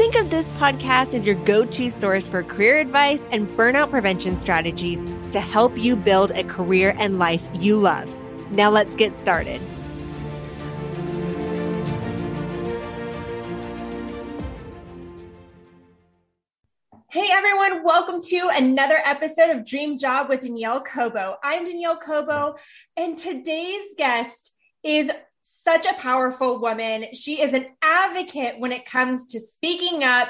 Think of this podcast as your go to source for career advice and burnout prevention strategies to help you build a career and life you love. Now let's get started. Hey everyone, welcome to another episode of Dream Job with Danielle Cobo. I'm Danielle Cobo, and today's guest is such a powerful woman. She is an advocate when it comes to speaking up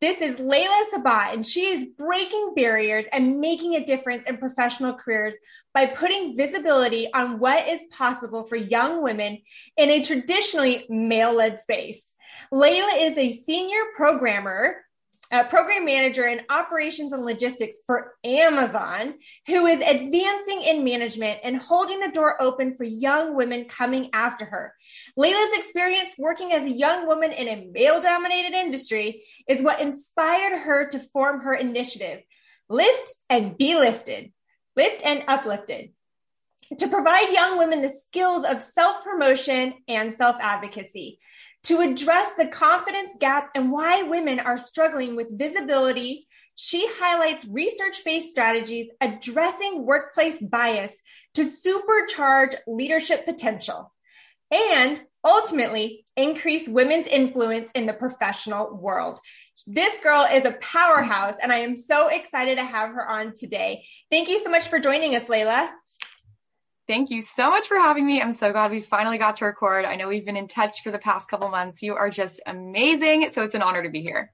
this is Leila Sabet, and she is breaking barriers and making a difference in professional careers by putting visibility on what is possible for young women in a traditionally male led space. Leila is a senior programmer uh, program manager in operations and logistics for Amazon, who is advancing in management and holding the door open for young women coming after her. Leila's experience working as a young woman in a male dominated industry is what inspired her to form her initiative, Lift and Be Lifted, Lift and Uplifted to provide young women the skills of self promotion and self advocacy to address the confidence gap and why women are struggling with visibility. She highlights research based strategies addressing workplace bias to supercharge leadership potential and ultimately increase women's influence in the professional world. This girl is a powerhouse, and I am so excited to have her on today. Thank you so much for joining us, Leila. Thank you so much for having me. I'm so glad we finally got to record. I know we've been in touch for the past couple months. You are just amazing. So it's an honor to be here.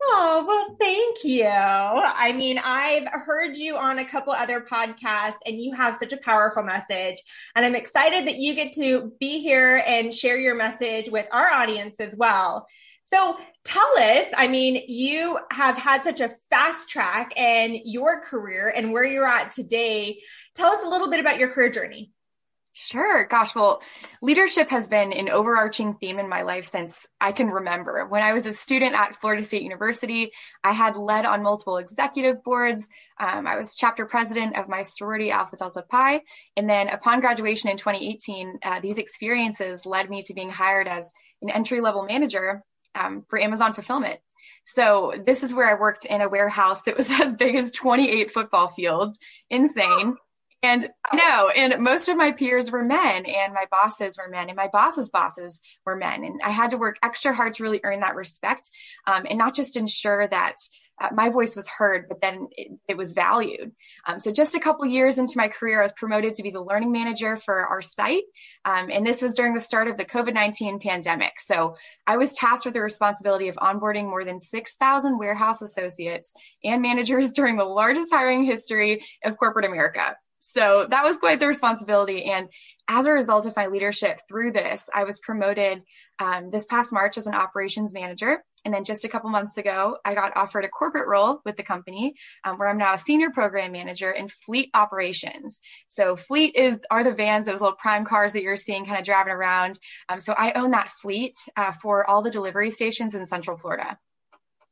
Oh, well, thank you. I mean, I've heard you on a couple other podcasts and you have such a powerful message. And I'm excited that you get to be here and share your message with our audience as well. So tell us, I mean, you have had such a fast track in your career and where you're at today. Tell us a little bit about your career journey. Sure. Gosh, well, leadership has been an overarching theme in my life since I can remember. When I was a student at Florida State University, I had led on multiple executive boards. Um, I was chapter president of my sorority Alpha Delta Pi. And then upon graduation in 2018, uh, these experiences led me to being hired as an entry level manager um, for Amazon fulfillment. So this is where I worked in a warehouse that was as big as 28 football fields. Insane. And no, and most of my peers were men, and my bosses were men, and my boss's bosses were men. And I had to work extra hard to really earn that respect um, and not just ensure that uh, my voice was heard, but then it, it was valued. Um, so just a couple years into my career, I was promoted to be the learning manager for our site. Um, and this was during the start of the COVID-19 pandemic. So I was tasked with the responsibility of onboarding more than 6,000 warehouse associates and managers during the largest hiring history of corporate America. So that was quite the responsibility. And as a result of my leadership through this, I was promoted um, this past March as an operations manager. And then just a couple months ago, I got offered a corporate role with the company um, where I'm now a senior program manager in fleet operations. So fleet is are the vans, those little prime cars that you're seeing kind of driving around. Um, so I own that fleet uh, for all the delivery stations in Central Florida.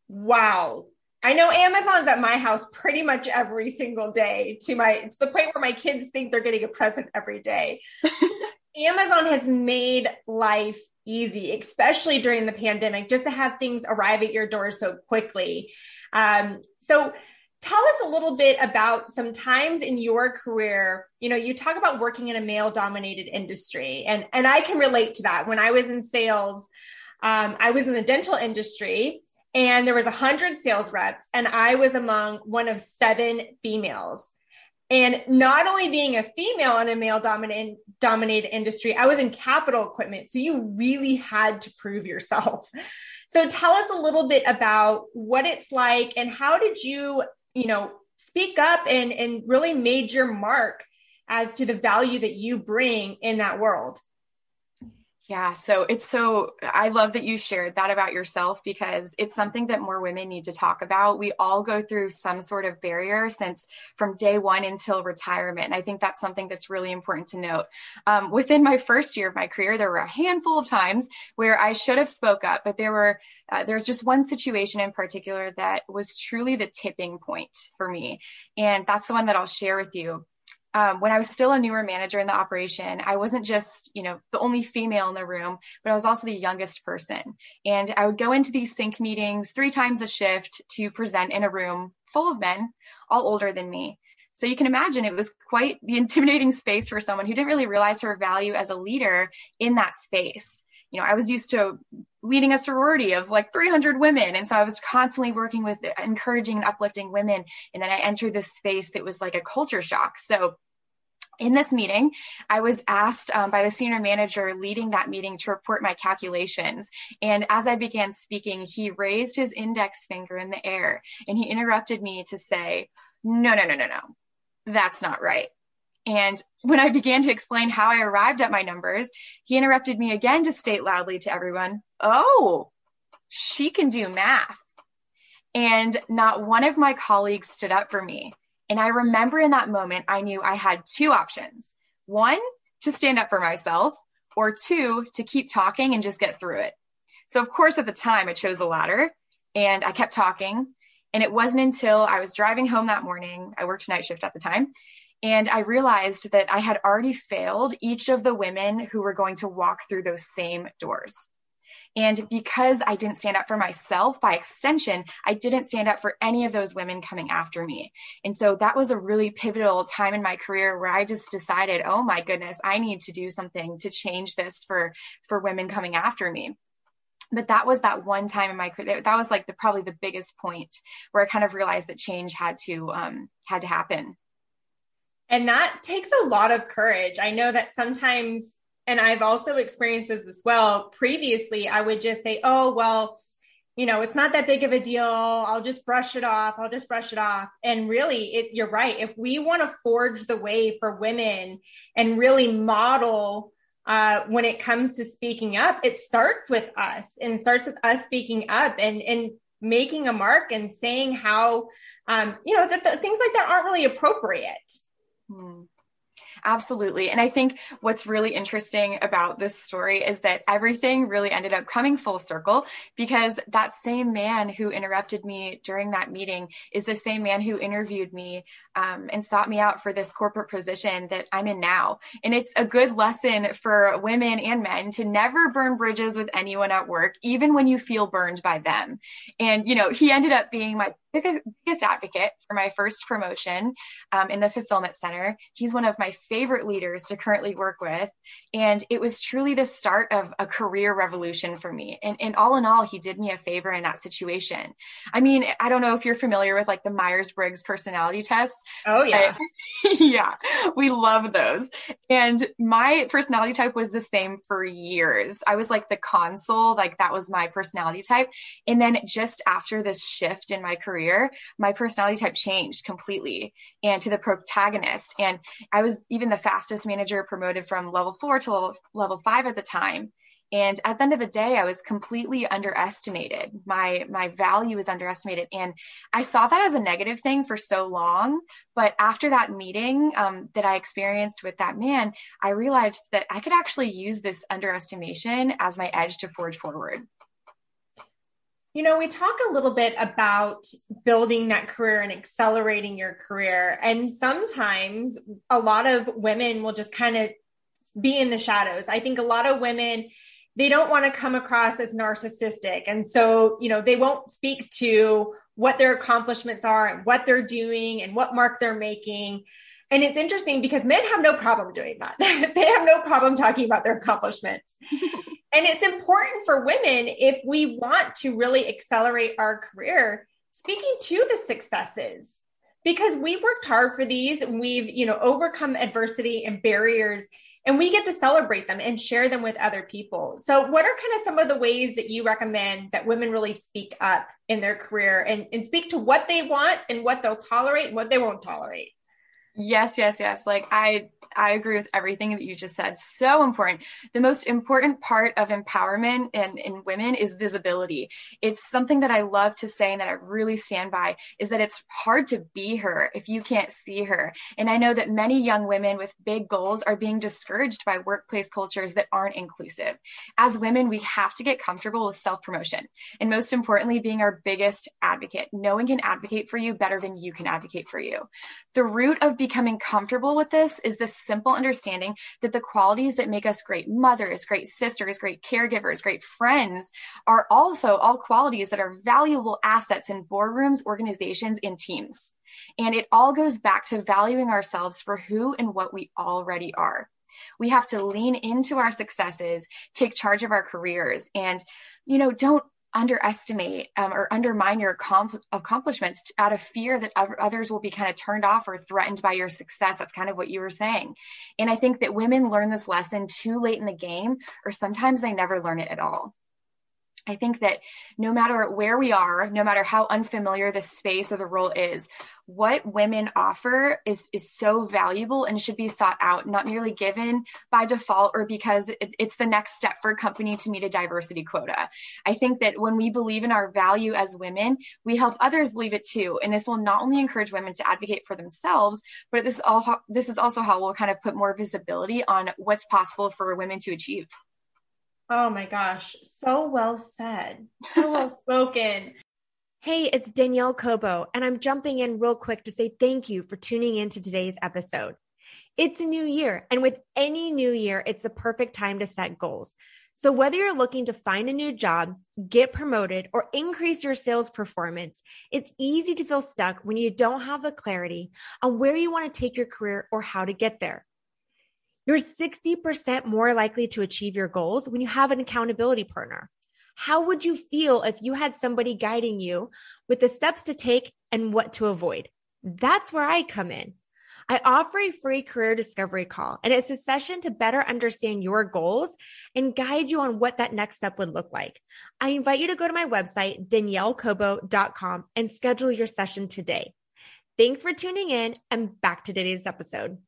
Wow. I know Amazon's at my house pretty much every single day to my to the point where my kids think they're getting a present every day. Amazon has made life easy, especially during the pandemic, just to have things arrive at your door so quickly. Um, so tell us a little bit about some times in your career you know you talk about working in a male dominated industry and and i can relate to that when i was in sales um, i was in the dental industry and there was 100 sales reps and i was among one of seven females. And not only being a female in a male dominated dominated industry i was in capital equipment. So you really had to prove yourself. So tell us a little bit about what it's like and how did you you know speak up and and really made your mark as to the value that you bring in that world Yeah, so it's so, I love that you shared that about yourself because it's something that more women need to talk about. We all go through some sort of barrier since from day one until retirement. And I think that's something that's really important to note. Um, within my first year of my career, there were a handful of times where I should have spoke up, but there were, uh, there's just one situation in particular that was truly the tipping point for me. And that's the one that I'll share with you um, when I was still a newer manager in the operation, I wasn't just, you know, the only female in the room, but I was also the youngest person. And I would go into these sync meetings three times a shift to present in a room full of men, all older than me. So you can imagine it was quite the intimidating space for someone who didn't really realize her value as a leader in that space. You know, I was used to leading a sorority of like 300 women. And so I was constantly working with encouraging and uplifting women. And then I entered this space that was like a culture shock. So in this meeting, I was asked um, by the senior manager leading that meeting to report my calculations. And as I began speaking, he raised his index finger in the air and he interrupted me to say, No, no, no, no, no, that's not right. And when I began to explain how I arrived at my numbers, he interrupted me again to state loudly to everyone, Oh, she can do math. And not one of my colleagues stood up for me. And I remember in that moment, I knew I had two options one, to stand up for myself, or two, to keep talking and just get through it. So, of course, at the time, I chose the latter and I kept talking. And it wasn't until I was driving home that morning, I worked night shift at the time, and I realized that I had already failed each of the women who were going to walk through those same doors. And because I didn't stand up for myself by extension, I didn't stand up for any of those women coming after me. And so that was a really pivotal time in my career where I just decided, oh my goodness, I need to do something to change this for, for women coming after me. But that was that one time in my career that was like the probably the biggest point where i kind of realized that change had to um had to happen. And that takes a lot of courage. I know that sometimes and I've also experienced this as well. Previously, I would just say, oh, well, you know, it's not that big of a deal. I'll just brush it off. I'll just brush it off. And really, it, you're right. If we want to forge the way for women and really model uh, when it comes to speaking up, it starts with us and starts with us speaking up and, and making a mark and saying how, um, you know, that things like that aren't really appropriate. Hmm. Absolutely. And I think what's really interesting about this story is that everything really ended up coming full circle because that same man who interrupted me during that meeting is the same man who interviewed me um, and sought me out for this corporate position that I'm in now. And it's a good lesson for women and men to never burn bridges with anyone at work, even when you feel burned by them. And, you know, he ended up being my biggest advocate for my first promotion um, in the fulfillment center. He's one of my favorite leaders to currently work with. And it was truly the start of a career revolution for me. And, and all in all, he did me a favor in that situation. I mean, I don't know if you're familiar with like the Myers Briggs personality test. Oh, yeah. yeah, we love those. And my personality type was the same for years. I was like the Consul, like that was my personality type. And then just after this shift in my career, career, my personality type changed completely and to the protagonist. And I was even the fastest manager promoted from level four to level, level five at the time. And at the end of the day, I was completely underestimated. My my value was underestimated, and I saw that as a negative thing for so long. But after that meeting um, that I experienced with that man, I realized that I could actually use this underestimation as my edge to forge forward. You know, we talk a little bit about building that career and accelerating your career. And sometimes a lot of women will just kind of be in the shadows. I think a lot of women, they don't want to come across as narcissistic. And so, you know, they won't speak to what their accomplishments are and what they're doing and what mark they're making. And it's interesting because men have no problem doing that. they have no problem talking about their accomplishments. And it's important for women if we want to really accelerate our career, speaking to the successes, because we've worked hard for these and we've, you know, overcome adversity and barriers and we get to celebrate them and share them with other people. So what are kind of some of the ways that you recommend that women really speak up in their career and, and speak to what they want and what they'll tolerate and what they won't tolerate? Yes, yes, yes. Like I I agree with everything that you just said. So important. The most important part of empowerment in, in women is visibility. It's something that I love to say and that I really stand by is that it's hard to be her if you can't see her. And I know that many young women with big goals are being discouraged by workplace cultures that aren't inclusive. As women, we have to get comfortable with self promotion. And most importantly, being our biggest advocate. No one can advocate for you better than you can advocate for you. The root of becoming comfortable with this is this simple understanding that the qualities that make us great mothers, great sisters, great caregivers, great friends are also all qualities that are valuable assets in boardrooms, organizations, and teams. And it all goes back to valuing ourselves for who and what we already are. We have to lean into our successes, take charge of our careers, and, you know, don't underestimate um, or undermine your accomplishments out of fear that others will be kind of turned off or threatened by your success. That's kind of what you were saying. And I think that women learn this lesson too late in the game, or sometimes they never learn it at all. I think that no matter where we are, no matter how unfamiliar the space or the role is, what women offer is, is so valuable and should be sought out, not merely given by default or because it, it's the next step for a company to meet a diversity quota. I think that when we believe in our value as women, we help others believe it too. And this will not only encourage women to advocate for themselves, but this, all, this is also how we'll kind of put more visibility on what's possible for women to achieve. Oh my gosh, so well said. So well spoken. Hey, it's Danielle Cobo, and I'm jumping in real quick to say thank you for tuning in to today's episode. It's a new year, and with any new year, it's the perfect time to set goals. So whether you're looking to find a new job, get promoted, or increase your sales performance, it's easy to feel stuck when you don't have the clarity on where you want to take your career or how to get there. You're 60% more likely to achieve your goals when you have an accountability partner. How would you feel if you had somebody guiding you with the steps to take and what to avoid? That's where I come in. I offer a free career discovery call, and it's a session to better understand your goals and guide you on what that next step would look like. I invite you to go to my website, daniellecobo.com, and schedule your session today. Thanks for tuning in, and back to today's episode.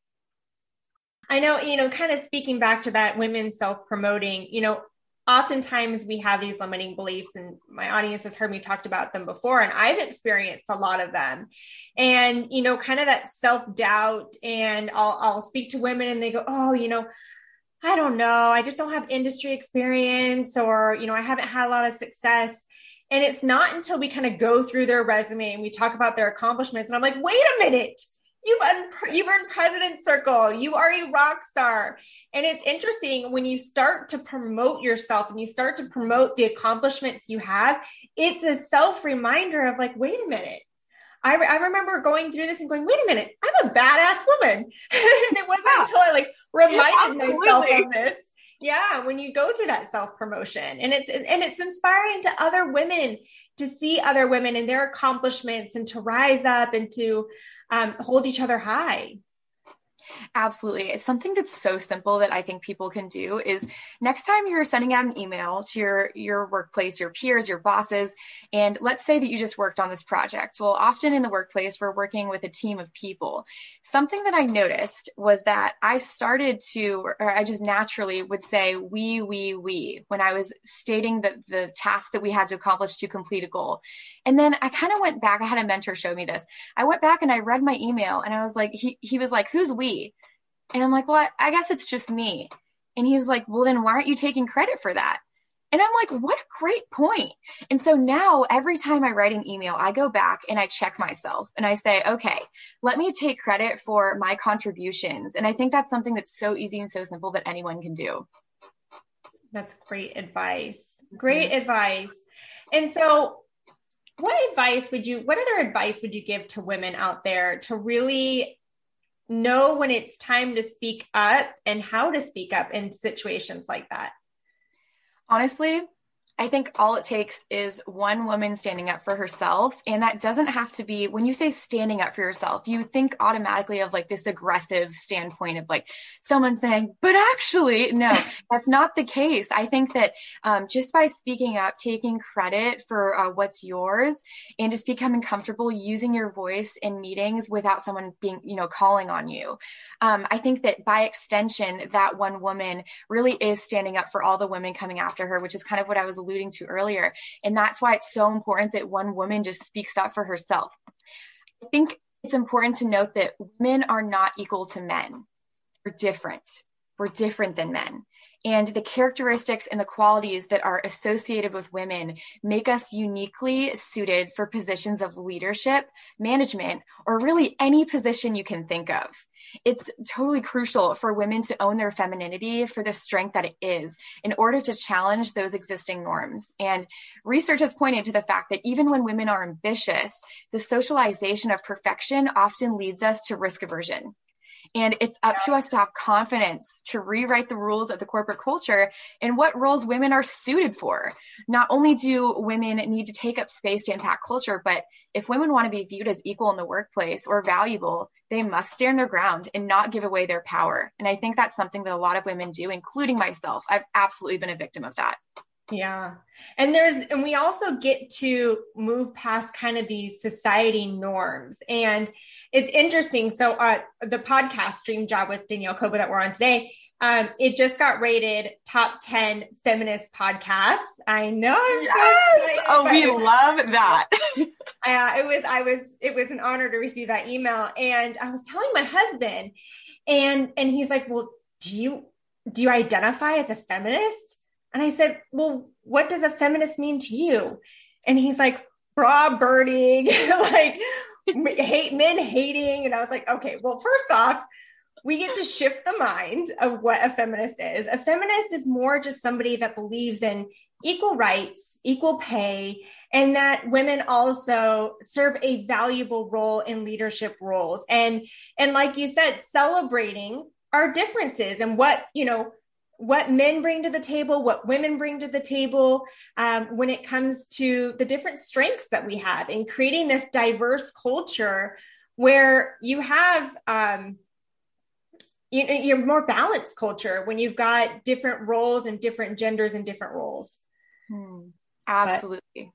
I know, you know, kind of speaking back to that women self promoting, you know, oftentimes we have these limiting beliefs and my audience has heard me talked about them before and i've experienced a lot of them. And you know kind of that self-doubt and i'll, I'll speak to women and they go oh you know i don't know. I just don't have industry experience or you know i haven't had a lot of success. And it's not until we kind of go through their resume and we talk about their accomplishments and i'm like wait a minute You've earned, you've earned President Circle. You are a rock star. And it's interesting when you start to promote yourself and you start to promote the accomplishments you have, it's a self reminder of like, wait a minute. I, re- I remember going through this and going, wait a minute, I'm a badass woman. and it wasn't yeah. until I like reminded yeah, myself of this yeah when you go through that self promotion and it's and it's inspiring to other women to see other women and their accomplishments and to rise up and to um, hold each other high. Absolutely. It's something that's so simple that I think people can do is next time you're sending out an email to your your workplace, your peers, your bosses, and let's say that you just worked on this project. Well, often in the workplace we're working with a team of people. Something that I noticed was that I started to or I just naturally would say we we we when I was stating the the task that we had to accomplish to complete a goal. And then I kind of went back, I had a mentor show me this. I went back and I read my email and I was like he he was like who's we? And I'm like, well, I guess it's just me. And he was like, well, then why aren't you taking credit for that? And I'm like, what a great point. And so now every time I write an email, I go back and I check myself and I say, okay, let me take credit for my contributions. And I think that's something that's so easy and so simple that anyone can do. That's great advice. Great mm-hmm. advice. And so, what advice would you, what other advice would you give to women out there to really know when it's time to speak up and how to speak up in situations like that? Honestly, I think all it takes is one woman standing up for herself. And that doesn't have to be, when you say standing up for yourself, you think automatically of like this aggressive standpoint of like someone saying, but actually, no, that's not the case. I think that um, just by speaking up, taking credit for uh, what's yours, and just becoming comfortable using your voice in meetings without someone being, you know, calling on you. Um, I think that by extension, that one woman really is standing up for all the women coming after her, which is kind of what I was alluding to earlier. And that's why it's so important that one woman just speaks up for herself. I think it's important to note that women are not equal to men. We're different. We're different than men. And the characteristics and the qualities that are associated with women make us uniquely suited for positions of leadership, management, or really any position you can think of. It's totally crucial for women to own their femininity for the strength that it is in order to challenge those existing norms. And research has pointed to the fact that even when women are ambitious, the socialization of perfection often leads us to risk aversion. And it's up to us to have confidence to rewrite the rules of the corporate culture and what roles women are suited for. Not only do women need to take up space to impact culture, but if women want to be viewed as equal in the workplace or valuable, they must stand their ground and not give away their power. And I think that's something that a lot of women do, including myself. I've absolutely been a victim of that. Yeah. And there's, and we also get to move past kind of these society norms. And it's interesting. So, uh, the podcast Dream Job with Danielle Cobo that we're on today, um, it just got rated top 10 feminist podcasts. I know. Yes! So oh, we love that. uh, it was, I was, it was an honor to receive that email. And I was telling my husband and, and he's like, well, do you, do you identify as a feminist? And I said, Well, what does a feminist mean to you? And he's like, bra birding, like hate men hating. And I was like, okay, well, first off, we get to shift the mind of what a feminist is. A feminist is more just somebody that believes in equal rights, equal pay, and that women also serve a valuable role in leadership roles. And and like you said, celebrating our differences and what, you know, what men bring to the table, what women bring to the table um, when it comes to the different strengths that we have in creating this diverse culture where you have um, you, you're more balanced culture when you've got different roles and different genders and different roles. Hmm. Absolutely. But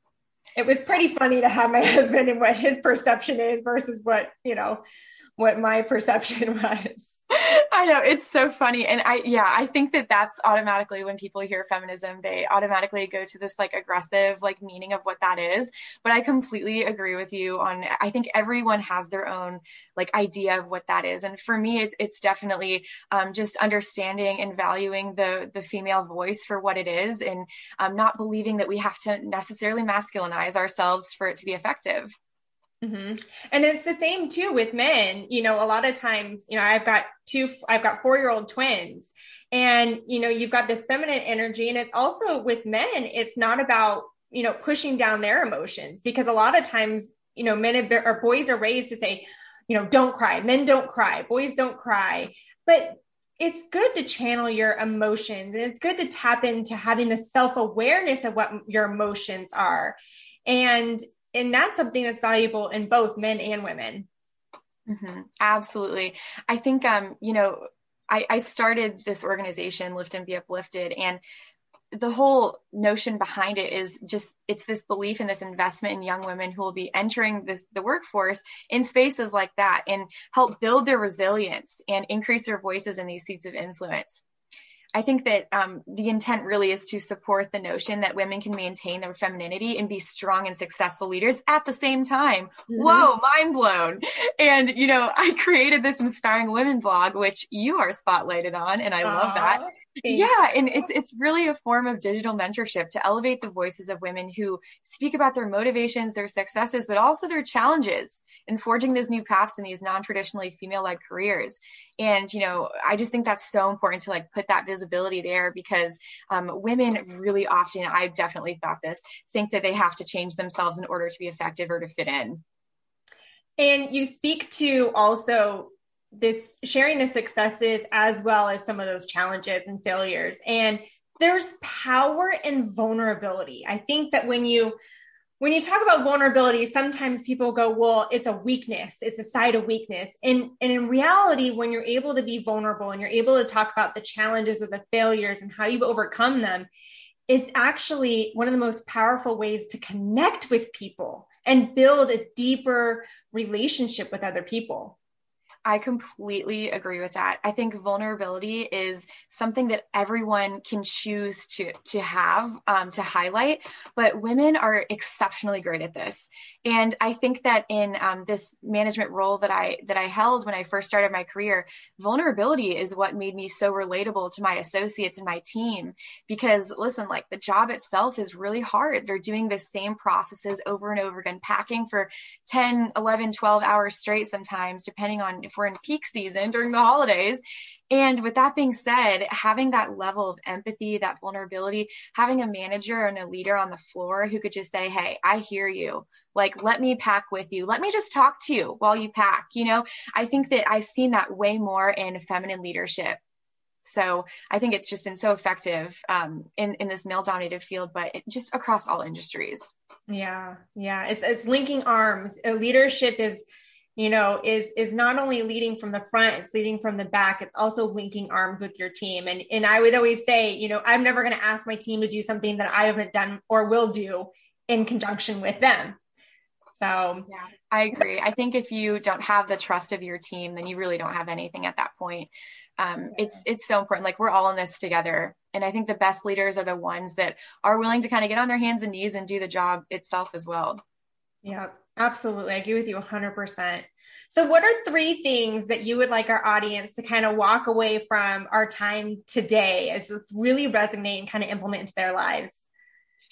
it was pretty funny to have my husband and what his perception is versus what, you know, what my perception was. I know it's so funny. And I, yeah, I think that that's automatically when people hear feminism, they automatically go to this like aggressive, like meaning of what that is. But I completely agree with you on, I think everyone has their own like idea of what that is. And for me, it's, it's definitely um, just understanding and valuing the, the female voice for what it is and um, not believing that we have to necessarily masculinize ourselves for it to be effective. Mm-hmm. And it's the same too with men. You know, a lot of times, you know, I've got two, I've got four year old twins, and, you know, you've got this feminine energy. And it's also with men, it's not about, you know, pushing down their emotions because a lot of times, you know, men or boys are raised to say, you know, don't cry. Men don't cry. Boys don't cry. But it's good to channel your emotions and it's good to tap into having the self awareness of what your emotions are. And and that's something that's valuable in both men and women. Mm-hmm. Absolutely. I think, um, you know, I, I started this organization, Lift and Be Uplifted, and the whole notion behind it is just it's this belief in this investment in young women who will be entering this the workforce in spaces like that and help build their resilience and increase their voices in these seats of influence I think that um, the intent really is to support the notion that women can maintain their femininity and be strong and successful leaders at the same time. Mm-hmm. Whoa, mind blown. And, you know, I created this inspiring women blog, which you are spotlighted on, and I Aww. love that yeah and it's it's really a form of digital mentorship to elevate the voices of women who speak about their motivations their successes but also their challenges in forging those new paths in these non-traditionally female-led careers. And you know i just think that's so important to like put that visibility there because um, women really often i've definitely thought this think that they have to change themselves in order to be effective or to fit in. And you speak to also this sharing the successes as well as some of those challenges and failures. And there's power in vulnerability. I think that when you when you talk about vulnerability, sometimes people go, well, it's a weakness. It's a side of weakness. And, and in reality, when you're able to be vulnerable and you're able to talk about the challenges or the failures and how you've overcome them, it's actually one of the most powerful ways to connect with people and build a deeper relationship with other people. I completely agree with that. I think vulnerability is something that everyone can choose to to have um, to highlight, but women are exceptionally great at this. And I think that in um, this management role that I that I held when I first started my career, vulnerability is what made me so relatable to my associates and my team. Because listen, like the job itself is really hard. They're doing the same processes over and over again, packing for 10, 11, 12 hours straight sometimes, depending on if we're in peak season during the holidays. And with that being said, having that level of empathy, that vulnerability, having a manager and a leader on the floor who could just say, Hey, I hear you. Like, let me pack with you. Let me just talk to you while you pack. You know, I think that I've seen that way more in feminine leadership. So I think it's just been so effective um, in in this male dominated field, but it, just across all industries. Yeah, yeah, it's it's linking arms. Leadership is you know is is not only leading from the front it's leading from the back it's also linking arms with your team. And and i would always say you know i'm never going to ask my team to do something that i haven't done or will do in conjunction with them. So yeah i agree. I think if you don't have the trust of your team then you really don't have anything at that point. Um, it's it's so important like we're all in this together. And i think the best leaders are the ones that are willing to kind of get on their hands and knees and do the job itself as well. Yeah Absolutely. I agree with you 100%. So, what are three things that you would like our audience to kind of walk away from our time today as really resonate and kind of implement into their lives?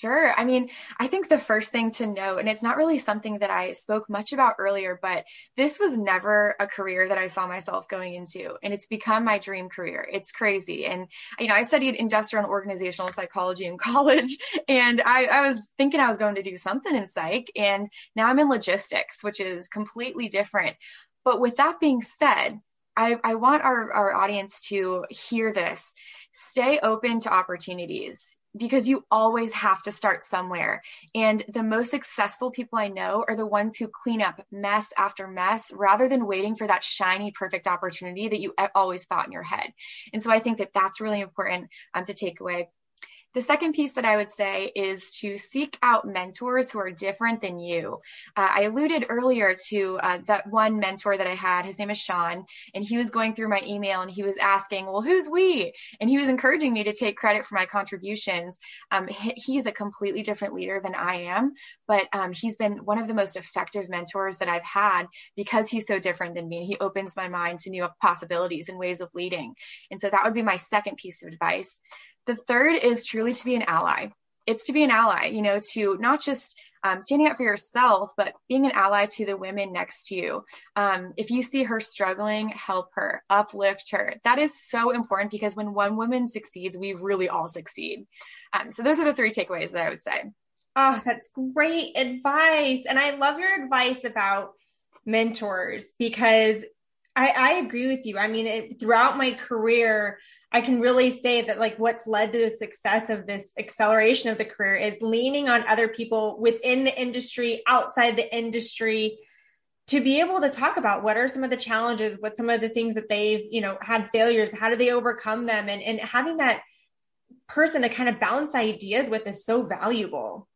Sure. I mean, I think the first thing to note, and it's not really something that I spoke much about earlier, but this was never a career that I saw myself going into. And it's become my dream career. It's crazy. And, you know, I studied industrial and organizational psychology in college, and I, I was thinking I was going to do something in psych. And now I'm in logistics, which is completely different. But with that being said, I, I want our, our audience to hear this. Stay open to opportunities because you always have to start somewhere. And the most successful people I know are the ones who clean up mess after mess rather than waiting for that shiny, perfect opportunity that you always thought in your head. And so I think that that's really important um, to take away. The second piece that I would say is to seek out mentors who are different than you. Uh, I alluded earlier to uh, that one mentor that I had. His name is Sean, and he was going through my email and he was asking, Well, who's we? And he was encouraging me to take credit for my contributions. Um, he, he's a completely different leader than I am, but um, he's been one of the most effective mentors that I've had because he's so different than me. He opens my mind to new possibilities and ways of leading. And so that would be my second piece of advice. The third is truly to be an ally. It's to be an ally, you know, to not just um, standing up for yourself, but being an ally to the women next to you. Um, if you see her struggling, help her, uplift her. That is so important because when one woman succeeds, we really all succeed. Um, so those are the three takeaways that I would say. Oh, that's great advice. And I love your advice about mentors because I, I agree with you. I mean, it, throughout my career, I can really say that like what's led to the success of this acceleration of the career is leaning on other people within the industry, outside the industry, to be able to talk about what are some of the challenges, what some of the things that they've, you know, had failures, how do they overcome them? And, and having that person to kind of bounce ideas with is so valuable.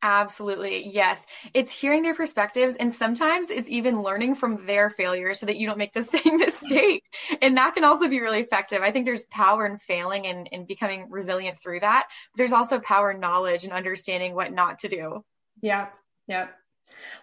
Absolutely. Yes. It's hearing their perspectives. And sometimes it's even learning from their failures so that you don't make the same mistake. And that can also be really effective. I think there's power in failing and, and becoming resilient through that. But there's also power in knowledge and understanding what not to do. Yeah. Yeah.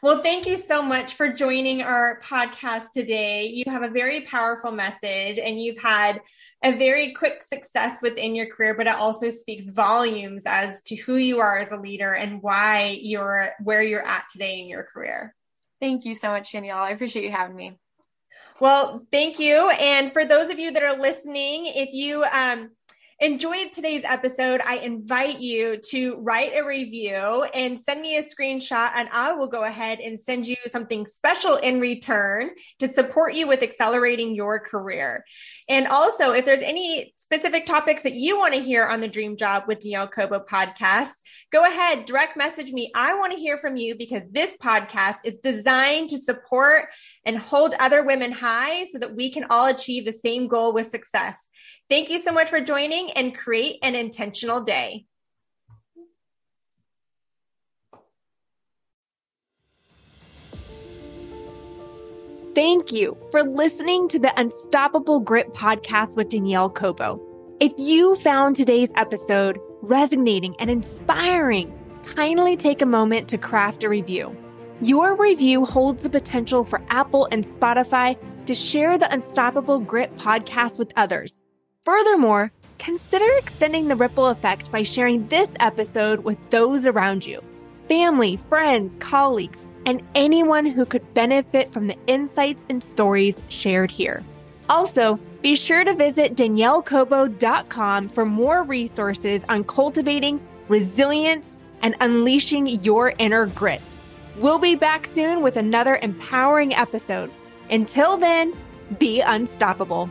Well, thank you so much for joining our podcast today. You have a very powerful message and you've had a very quick success within your career, but it also speaks volumes as to who you are as a leader and why you're where you're at today in your career. Thank you so much, Danielle. I appreciate you having me. Well, thank you. And for those of you that are listening, if you um, enjoyed today's episode, I invite you to write a review and send me a screenshot, and I will go ahead and send you something special in return to support you with accelerating your career. And also, if there's any specific topics that you want to hear on the Dream Job with Danielle Cobo podcast, go ahead, direct message me. I want to hear from you because this podcast is designed to support and hold other women high so that we can all achieve the same goal with success. Thank you so much for joining and create an intentional day. Thank you for listening to the Unstoppable Grit podcast with Danielle Cobo. If you found today's episode resonating and inspiring, kindly take a moment to craft a review. Your review holds the potential for Apple and Spotify to share the Unstoppable Grit podcast with others. Furthermore, consider extending the ripple effect by sharing this episode with those around you family, friends, colleagues, and anyone who could benefit from the insights and stories shared here. Also, be sure to visit daniellecobo.com for more resources on cultivating resilience and unleashing your inner grit. We'll be back soon with another empowering episode. Until then, be unstoppable.